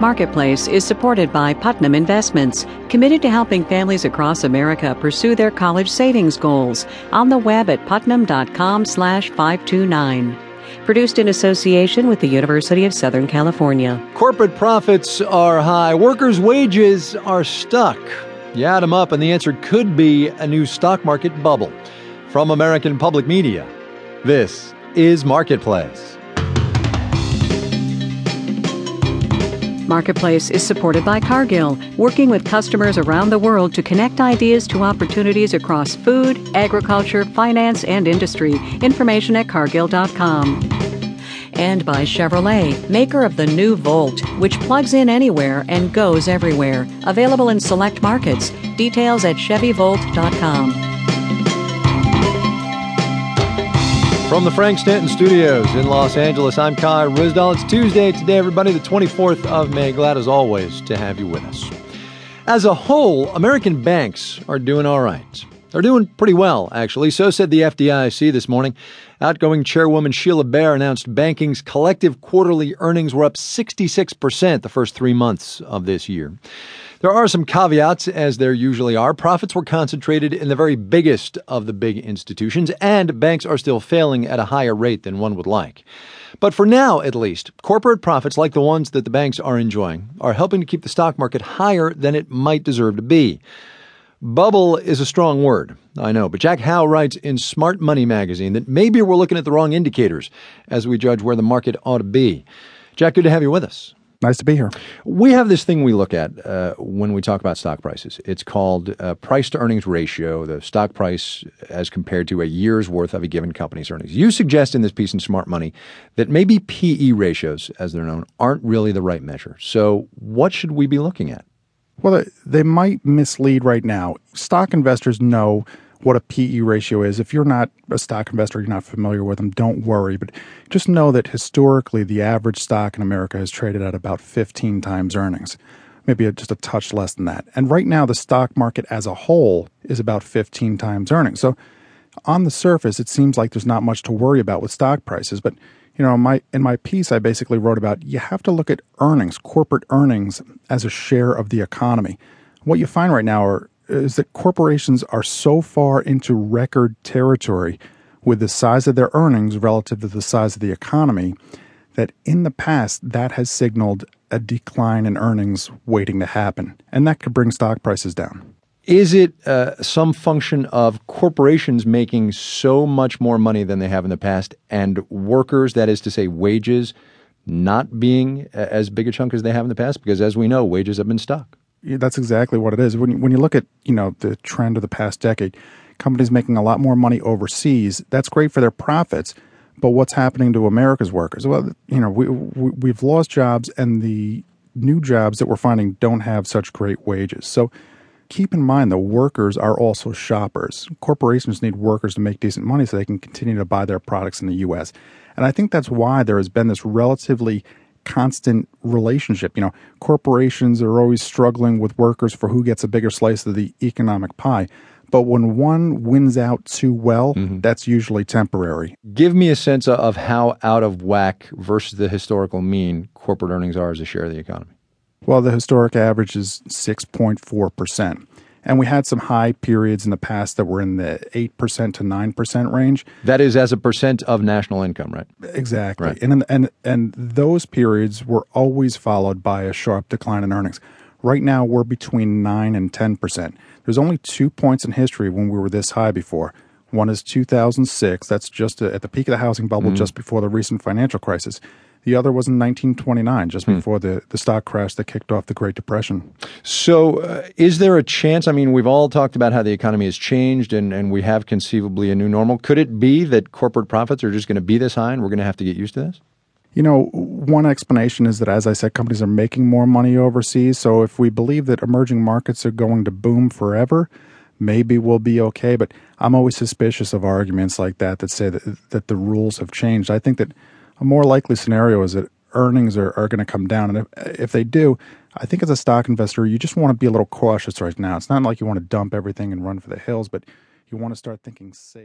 Marketplace is supported by Putnam Investments, committed to helping families across America pursue their college savings goals. On the web at putnam.com slash 529. Produced in association with the University of Southern California. Corporate profits are high, workers' wages are stuck. You add them up, and the answer could be a new stock market bubble. From American Public Media, this is Marketplace. Marketplace is supported by Cargill, working with customers around the world to connect ideas to opportunities across food, agriculture, finance, and industry. Information at cargill.com. And by Chevrolet, maker of the new Volt, which plugs in anywhere and goes everywhere. Available in select markets. Details at ChevyVolt.com. From the Frank Stanton Studios in Los Angeles, I'm Kai Ryssdal. It's Tuesday today, everybody, the 24th of May. Glad as always to have you with us. As a whole, American banks are doing all right. They're doing pretty well, actually. So said the FDIC this morning. Outgoing Chairwoman Sheila Bair announced banking's collective quarterly earnings were up 66% the first three months of this year. There are some caveats, as there usually are. Profits were concentrated in the very biggest of the big institutions, and banks are still failing at a higher rate than one would like. But for now, at least, corporate profits like the ones that the banks are enjoying are helping to keep the stock market higher than it might deserve to be. Bubble is a strong word, I know, but Jack Hough writes in Smart Money magazine that maybe we're looking at the wrong indicators as we judge where the market ought to be. Jack, good to have you with us. Nice to be here. We have this thing we look at uh, when we talk about stock prices. It's called uh, price to earnings ratio, the stock price as compared to a year's worth of a given company's earnings. You suggest in this piece in Smart Money that maybe PE ratios, as they're known, aren't really the right measure. So, what should we be looking at? Well, they might mislead right now. Stock investors know what a PE ratio is. If you're not a stock investor, you're not familiar with them, don't worry. But just know that historically, the average stock in America has traded at about 15 times earnings, maybe just a touch less than that. And right now, the stock market as a whole is about 15 times earnings. So on the surface, it seems like there's not much to worry about with stock prices. But you know, my in my piece, I basically wrote about you have to look at earnings, corporate earnings, as a share of the economy. What you find right now are is that corporations are so far into record territory with the size of their earnings relative to the size of the economy that in the past that has signaled a decline in earnings waiting to happen. And that could bring stock prices down. Is it uh, some function of corporations making so much more money than they have in the past and workers that is to say wages not being as big a chunk as they have in the past? Because as we know wages have been stuck that's exactly what it is. When you, when you look at you know the trend of the past decade, companies making a lot more money overseas. That's great for their profits, but what's happening to America's workers? Well, you know we, we we've lost jobs, and the new jobs that we're finding don't have such great wages. So keep in mind the workers are also shoppers. Corporations need workers to make decent money so they can continue to buy their products in the U.S. And I think that's why there has been this relatively constant relationship. You know, corporations are always struggling with workers for who gets a bigger slice of the economic pie. But when one wins out too well, mm-hmm. that's usually temporary. Give me a sense of how out of whack versus the historical mean corporate earnings are as a share of the economy. Well, the historic average is 6.4%. And we had some high periods in the past that were in the 8% to 9% range. That is as a percent of national income, right? Exactly. Right. And, and, and those periods were always followed by a sharp decline in earnings. Right now, we're between 9 and 10%. There's only two points in history when we were this high before. One is 2006. That's just at the peak of the housing bubble, mm. just before the recent financial crisis. The other was in 1929, just hmm. before the, the stock crash that kicked off the Great Depression. So, uh, is there a chance? I mean, we've all talked about how the economy has changed and, and we have conceivably a new normal. Could it be that corporate profits are just going to be this high and we're going to have to get used to this? You know, one explanation is that, as I said, companies are making more money overseas. So, if we believe that emerging markets are going to boom forever, maybe we'll be okay. But I'm always suspicious of arguments like that that say that, that the rules have changed. I think that a more likely scenario is that earnings are, are going to come down. And if, if they do, I think as a stock investor, you just want to be a little cautious right now. It's not like you want to dump everything and run for the hills, but you want to start thinking safe.